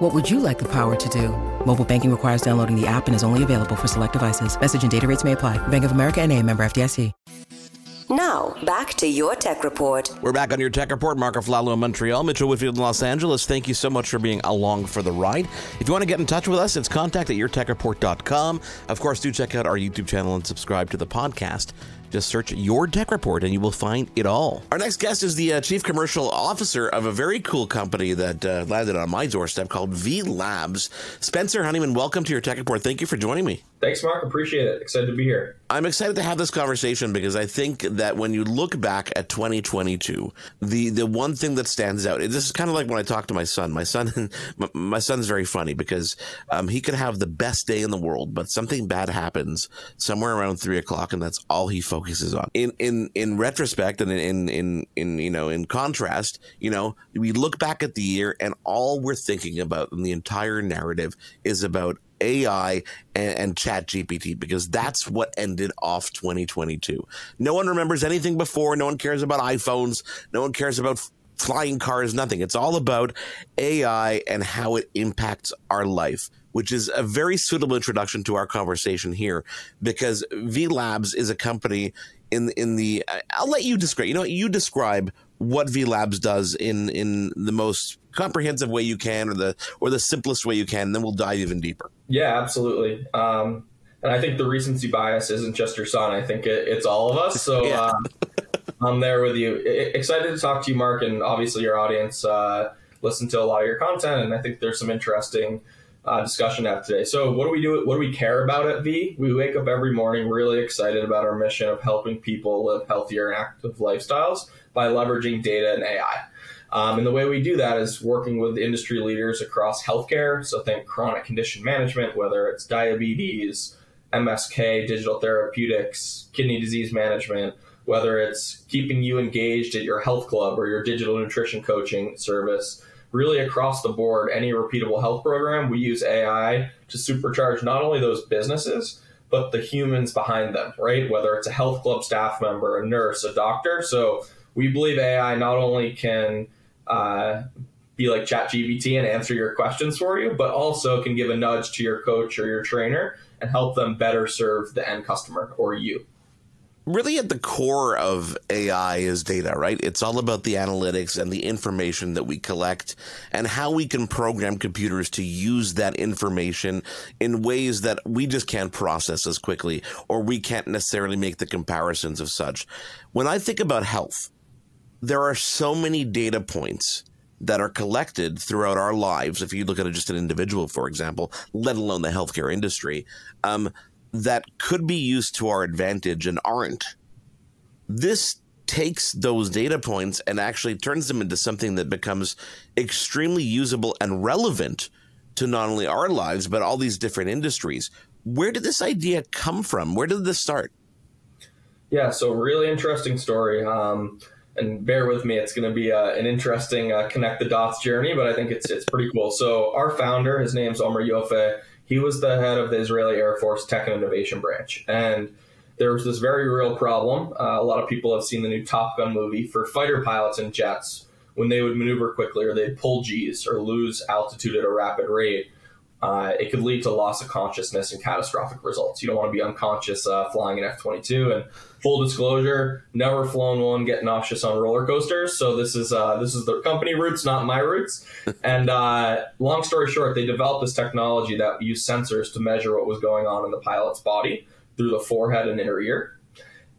What would you like the power to do? Mobile banking requires downloading the app and is only available for select devices. Message and data rates may apply. Bank of America and a member FDIC. Now, back to your tech report. We're back on your tech report. Marco Flalo in Montreal, Mitchell Whitfield in Los Angeles. Thank you so much for being along for the ride. If you want to get in touch with us, it's contact at yourtechreport.com. Of course, do check out our YouTube channel and subscribe to the podcast. Just search Your Tech Report and you will find it all. Our next guest is the uh, Chief Commercial Officer of a very cool company that uh, landed on my doorstep called Vi Labs. Spencer Honeyman, welcome to Your Tech Report. Thank you for joining me. Thanks, Mark. Appreciate it. Excited to be here. I'm excited to have this conversation because I think that when you look back at 2022, the the one thing that stands out. This is kind of like when I talk to my son. My son, my son's very funny because um, he could have the best day in the world, but something bad happens somewhere around three o'clock, and that's all he focuses on. In in in retrospect, and in in in you know in contrast, you know we look back at the year, and all we're thinking about in the entire narrative is about AI and, and ChatGPT because that's what ended off 2022. No one remembers anything before. No one cares about iPhones. No one cares about flying cars, nothing. It's all about AI and how it impacts our life, which is a very suitable introduction to our conversation here because Vi Labs is a company in in the I'll let you describe. You know, you describe what Vi Labs does in in the most comprehensive way you can or the or the simplest way you can, then we'll dive even deeper. Yeah, absolutely. Um, and I think the recency bias isn't just your son. I think it, it's all of us. So yeah. uh, I'm there with you. excited to talk to you, Mark, and obviously your audience. Uh, listen to a lot of your content, and I think there's some interesting uh, discussion to have today. So, what do we do? What do we care about at Vi? We wake up every morning really excited about our mission of helping people live healthier and active lifestyles by leveraging data and AI. Um, and the way we do that is working with industry leaders across healthcare. So think chronic condition management, whether it's diabetes, MSK, digital therapeutics, kidney disease management, whether it's keeping you engaged at your health club or your digital nutrition coaching service. Really across the board, any repeatable health program, we use AI to supercharge not only those businesses, but the humans behind them, right? Whether it's a health club staff member, a nurse, a doctor. So we believe AI not only can uh, be like ChatGPT and answer your questions for you, but also can give a nudge to your coach or your trainer and help them better serve the end customer or you. Really, at the core of AI is data, right? It's all about the analytics and the information that we collect and how we can program computers to use that information in ways that we just can't process as quickly or we can't necessarily make the comparisons of such. When I think about health, there are so many data points that are collected throughout our lives. If you look at just an individual, for example, let alone the healthcare industry, um, that could be used to our advantage and aren't. This takes those data points and actually turns them into something that becomes extremely usable and relevant to not only our lives, but all these different industries. Where did this idea come from? Where did this start? Yeah, so really interesting story. Um, and bear with me, it's going to be uh, an interesting uh, connect the dots journey, but I think it's it's pretty cool. So our founder, his name's Omri Yoffe. He was the head of the Israeli Air Force Tech and Innovation Branch, and there was this very real problem. Uh, a lot of people have seen the new Top Gun movie for fighter pilots and jets when they would maneuver quickly or they'd pull G's or lose altitude at a rapid rate uh, it could lead to loss of consciousness and catastrophic results. You don't want to be unconscious uh, flying an F 22. And full disclosure, never flown one, get nauseous on roller coasters. So this is uh, this is the company roots, not my roots. and uh, long story short, they developed this technology that used sensors to measure what was going on in the pilot's body through the forehead and inner ear,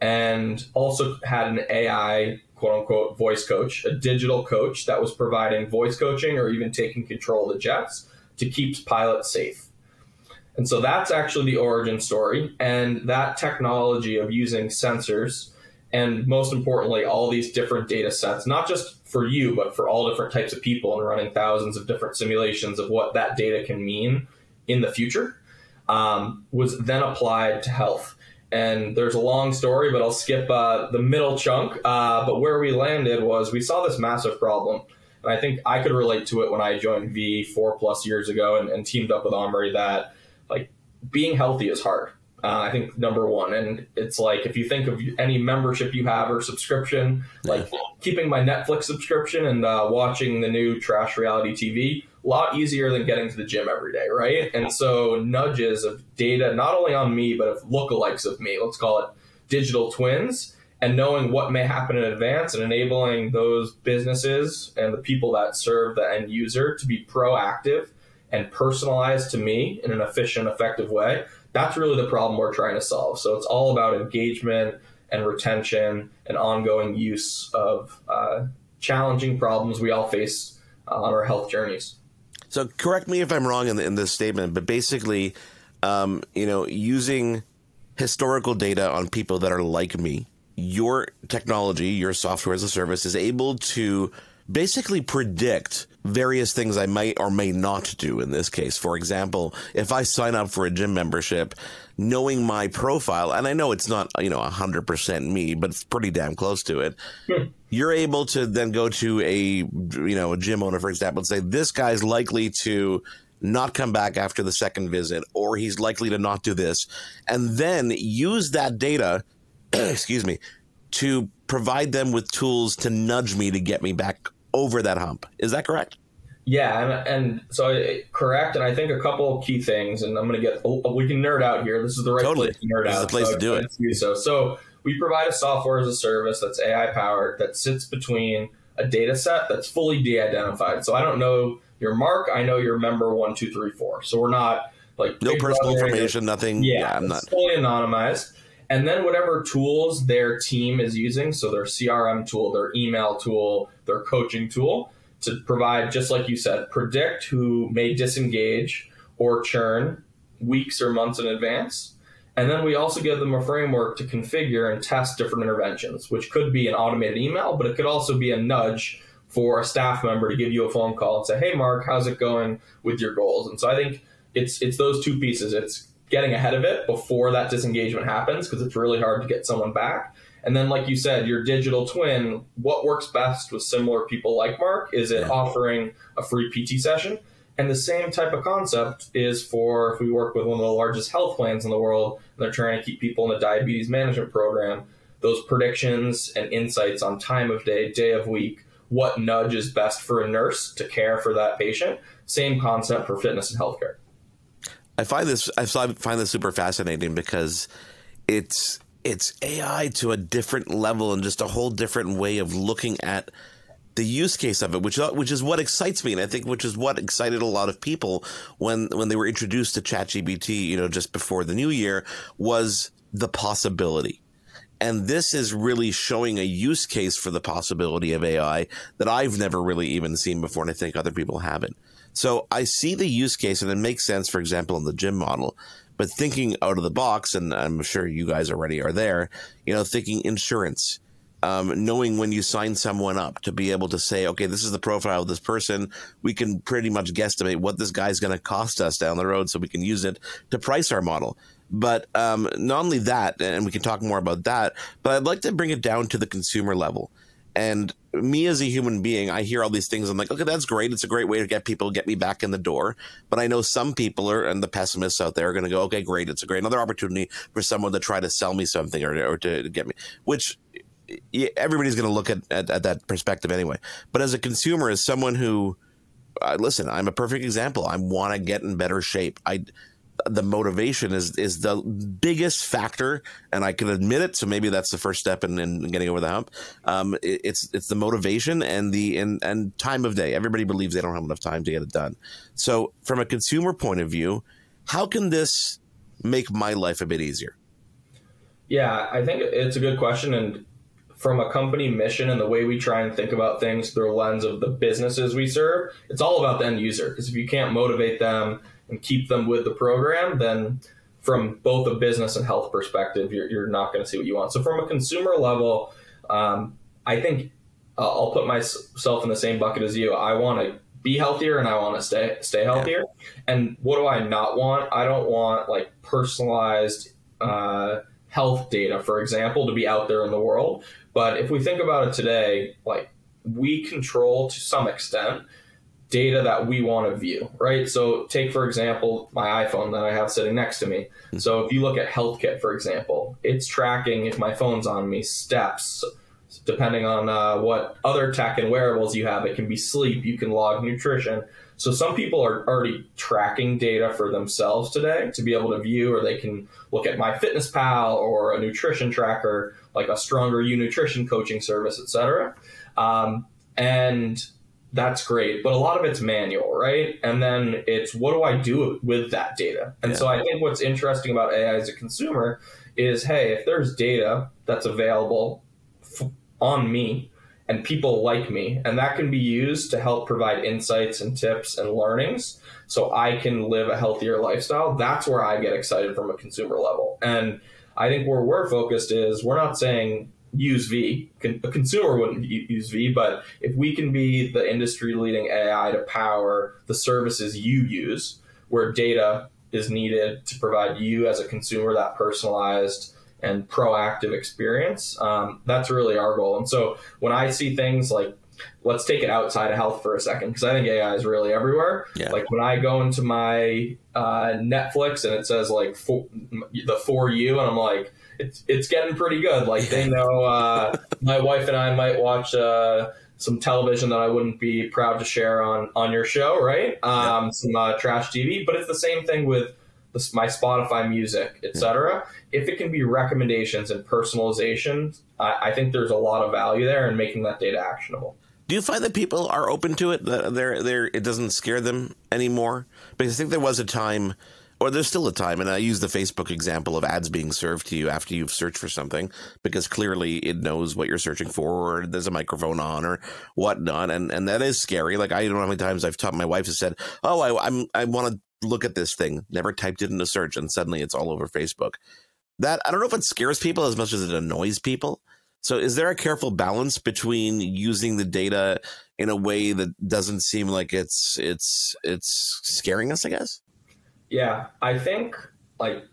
and also had an AI quote unquote voice coach, a digital coach that was providing voice coaching or even taking control of the jets to keep pilots safe. And so that's actually the origin story. And that technology of using sensors and most importantly, all these different data sets, not just for you, but for all different types of people and running thousands of different simulations of what that data can mean in the future, um, was then applied to health. And there's a long story, but I'll skip uh, the middle chunk. Uh, but where we landed was we saw this massive problem. And I think I could relate to it when I joined Vi four plus years ago and, and teamed up with Omri that like being healthy is hard. Uh, I think number one, and it's like if you think of any membership you have or subscription, like keeping my Netflix subscription and uh, watching the new trash reality TV, a lot easier than getting to the gym every day, right? And so nudges of data, not only on me, but of lookalikes of me, let's call it digital twins, and knowing what may happen in advance and enabling those businesses and the people that serve the end user to be proactive and personalized to me in an efficient, effective way. That's really the problem we're trying to solve. So it's all about engagement and retention and ongoing use of uh, challenging problems we all face uh, on our health journeys. So correct me if I'm wrong in, the, in this statement, but basically, um, you know, using historical data on people that are like me, your technology, your software as a service is able to basically predict various things I might or may not do in this case. For example, if I sign up for a gym membership, knowing my profile, and I know it's not, you know, 100% me, but it's pretty damn close to it. Hmm. You're able to then go to a, you know, a gym owner, for example, and say, this guy's likely to not come back after the second visit, or he's likely to not do this. And then use that data, excuse me, to provide them with tools to nudge me to get me back over that hump. Is that correct? Yeah, and, and so I, correct. And I think a couple key things, and I'm going to get oh, we can nerd out here. This is the right totally. place to nerd this out. Is the place so to do it. So. So we provide a software as a service that's AI powered that sits between a data set that's fully de-identified. So I don't know your mark. I know your member one, two, three, four. So we're not like no personal information, nothing. Yeah, yeah I'm not fully anonymized and then whatever tools their team is using so their crm tool their email tool their coaching tool to provide just like you said predict who may disengage or churn weeks or months in advance. And then we also give them a framework to configure and test different interventions which could be an automated email but it could also be a nudge for a staff member to give you a phone call and say hey mark how's it going with your goals? And so i think it's it's those two pieces. It's getting ahead of it before that disengagement happens because it's really hard to get someone back. And then, like you said, your digital twin, what works best with similar people like Mark is it yeah. offering a free PT session. And the same type of concept is for if we work with one of the largest health plans in the world and they're trying to keep people in a diabetes management program, those predictions and insights on time of day, day of week, what nudge is best for a nurse to care for that patient. Same concept for fitness and healthcare. I find this I find this super fascinating because it's it's AI to a different level and just a whole different way of looking at the use case of it, which which is what excites me, and I think which is what excited a lot of people when when they were introduced to ChatGPT, you know, just before the new year, was the possibility. And this is really showing a use case for the possibility of AI that I've never really even seen before, and I think other people haven't. So I see the use case and it makes sense, for example, in the gym model. But thinking out of the box, and I'm sure you guys already are there, you know, thinking insurance, um, knowing when you sign someone up to be able to say, okay, this is the profile of this person. We can pretty much guesstimate what this guy's going to cost us down the road so we can use it to price our model. But um, not only that, and we can talk more about that, but I'd like to bring it down to the consumer level. And me as a human being, I hear all these things. I'm like, okay, that's great. It's a great way to get people, get me back in the door. But I know some people are, and the pessimists out there are going to go, okay, great. It's a great another opportunity for someone to try to sell me something or, or to, get me, which everybody's going to look at, at, at, that perspective anyway. But as a consumer, as someone who, uh, listen, I'm a perfect example. I want to get in better shape. I the motivation is is the biggest factor, and I can admit it. So maybe that's the first step in, in getting over the hump. Um, it, it's it's the motivation and the and and time of day. Everybody believes they don't have enough time to get it done. So from a consumer point of view, how can this make my life a bit easier? Yeah, I think it's a good question, and from a company mission and the way we try and think about things through a lens of the businesses we serve, it's all about the end user. Because if you can't motivate them and keep them with the program, then from both a business and health perspective, you're, you're not going to see what you want. So, from a consumer level, um, I think uh, I'll put myself in the same bucket as you. I want to be healthier and I want to stay stay healthier. Yeah. And what do I not want? I don't want like personalized, uh, health data, for example, to be out there in the world. But if we think about it today, like we control to some extent data that we want to view, right? So take for example my iPhone that I have sitting next to me. Mm-hmm. So if you look at HealthKit, for example, it's tracking if my phone's on me, steps, depending on uh, what other tech and wearables you have. It can be sleep, you can log nutrition. So some people are already tracking data for themselves today to be able to view, or they can look at MyFitnessPal or a nutrition tracker, like a Stronger U nutrition coaching service, etc. Um, and that's great, but a lot of it's manual, right? And then it's what do I do with that data? And yeah. so I think what's interesting about AI as a consumer is hey, if there's data that's available f- on me and people like me, and that can be used to help provide insights and tips and learnings so I can live a healthier lifestyle, that's where I get excited from a consumer level. And I think where we're focused is we're not saying use Vi. A consumer wouldn't use Vi, but if we can be the industry leading AI to power the services you use, where data is needed to provide you as a consumer that personalized and proactive experience, um, that's really our goal. And so when I see things like let's take it outside of health for a second because I think AI is really everywhere. Yeah. Like when I go into my uh, Netflix and it says like for, the for you, and I'm like, it's it's getting pretty good. Like they know uh, my wife and I might watch uh, some television that I wouldn't be proud to share on on your show, right? Um, yeah. Some uh, trash TV, but it's the same thing with my Spotify music, etc. Yeah. If it can be recommendations and personalization, I, I think there's a lot of value there in making that data actionable. Do you find that people are open to it? That they're, they're, it doesn't scare them anymore? Because I think there was a time or there's still a time, and I use the Facebook example of ads being served to you after you've searched for something because clearly it knows what you're searching for, or there's a microphone on, or whatnot, and and that is scary. Like I don't know how many times I've taught my wife has said, "Oh, I, I'm I want to look at this thing," never typed it into search, and suddenly it's all over Facebook. That I don't know if it scares people as much as it annoys people. So, is there a careful balance between using the data in a way that doesn't seem like it's it's it's scaring us? I guess. Yeah, I think like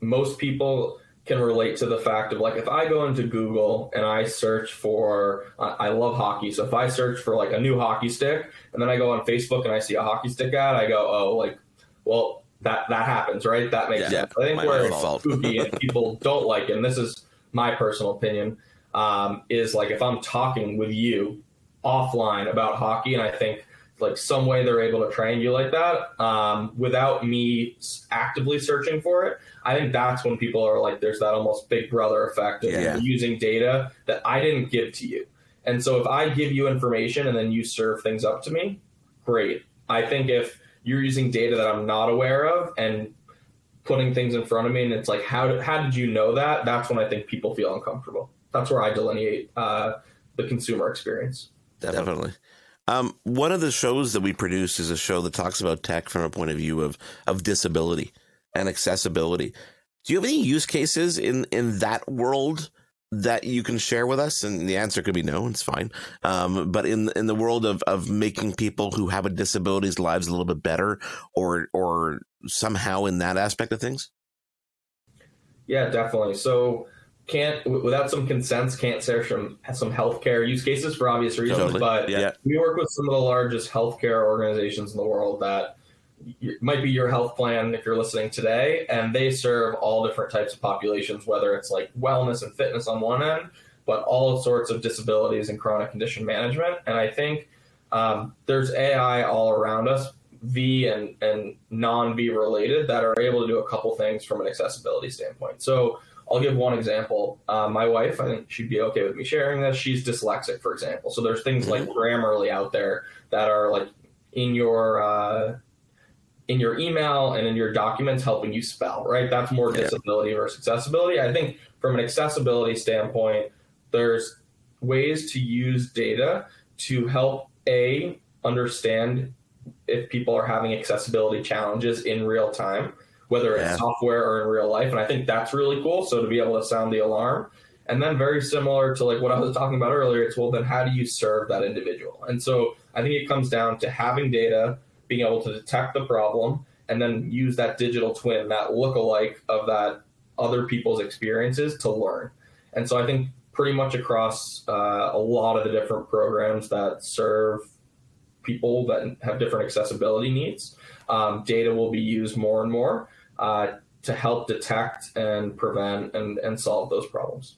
most people can relate to the fact of like if I go into Google and I search for I love hockey, so if I search for like a new hockey stick and then I go on Facebook and I see a hockey stick ad, I go, oh, like, well, that that happens, right? That makes yeah, sense. I think where it's spooky and people don't like it, and this is my personal opinion, um, is like if I'm talking with you offline about hockey and I think like some way they're able to triangulate that um, without me actively searching for it. I think that's when people are like, there's that almost big brother effect of yeah. using data that I didn't give to you. And so if I give you information and then you serve things up to me, great. I think if you're using data that I'm not aware of and putting things in front of me and it's like, how how did you know that? That's when I think people feel uncomfortable. That's where I delineate uh, the consumer experience. Definitely. Um, one of the shows that we produce is a show that talks about tech from a point of view of of disability and accessibility. Do you have any use cases in in that world that you can share with us? And the answer could be no. It's fine. Um, but in in the world of of making people who have a disability's lives a little bit better, or or somehow in that aspect of things. Yeah, definitely. So can't without some consents can't share some some healthcare use cases for obvious reasons. Totally. But yeah. we work with some of the largest healthcare organizations in the world that might be your health plan if you're listening today, and they serve all different types of populations, whether it's like wellness and fitness on one end, but all sorts of disabilities and chronic condition management. And I think um, there's AI all around us, Vi and and non Vi related, that are able to do a couple things from an accessibility standpoint. So I'll give one example. Uh, my wife, I think she'd be okay with me sharing this. She's dyslexic, for example. So there's things like mm-hmm. Grammarly out there that are like in your uh, in your email and in your documents helping you spell. Right, that's more disability yeah. versus accessibility. I think from an accessibility standpoint, there's ways to use data to help a understand if people are having accessibility challenges in real time whether it's yeah. software or in real life. And I think that's really cool. So to be able to sound the alarm. And then very similar to like what I was talking about earlier, it's well then how do you serve that individual? And so I think it comes down to having data, being able to detect the problem, and then use that digital twin, that look-alike of that other people's experiences to learn. And so I think pretty much across uh, a lot of the different programs that serve people that have different accessibility needs, um, data will be used more and more uh, to help detect and prevent and, and solve those problems.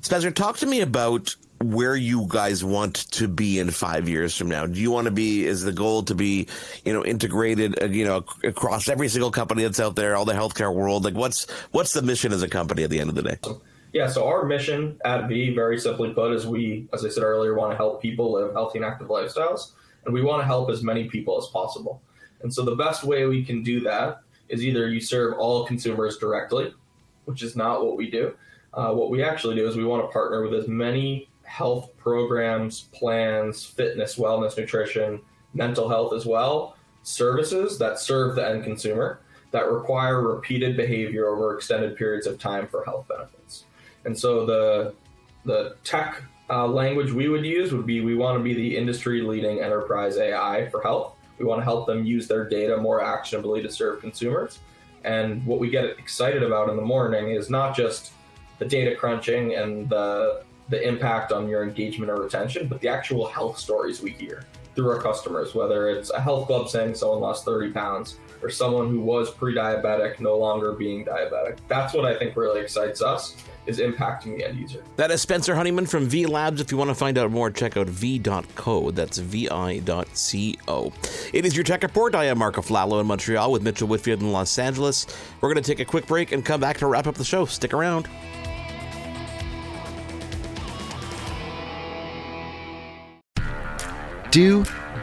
Spencer, talk to me about where you guys want to be in five years from now. Do you want to be? Is the goal to be, you know, integrated, uh, you know, across every single company that's out there, all the healthcare world? Like, what's what's the mission as a company at the end of the day? Yeah, so our mission at Vi, very simply put, is we, as I said earlier, want to help people live healthy and active lifestyles, and we want to help as many people as possible. And so the best way we can do that is either you serve all consumers directly, which is not what we do. Uh, what we actually do is we want to partner with as many health programs, plans, fitness, wellness, nutrition, mental health as well, services that serve the end consumer that require repeated behavior over extended periods of time for health benefits. And so the the tech uh, language we would use would be we want to be the industry leading enterprise AI for health. We want to help them use their data more actionably to serve consumers. And what we get excited about in the morning is not just the data crunching and the the impact on your engagement or retention, but the actual health stories we hear through our customers, whether it's a health club saying someone lost 30 pounds or someone who was pre-diabetic no longer being diabetic. That's what I think really excites us is impacting the end user. That is Spencer Honeyman from Vi Labs. If you want to find out more, check out vi.co. That's vi.co. It is your tech report. I am Marco Flallow in Montreal with Mitchell Whitfield in Los Angeles. We're going to take a quick break and come back to wrap up the show. Stick around. Do,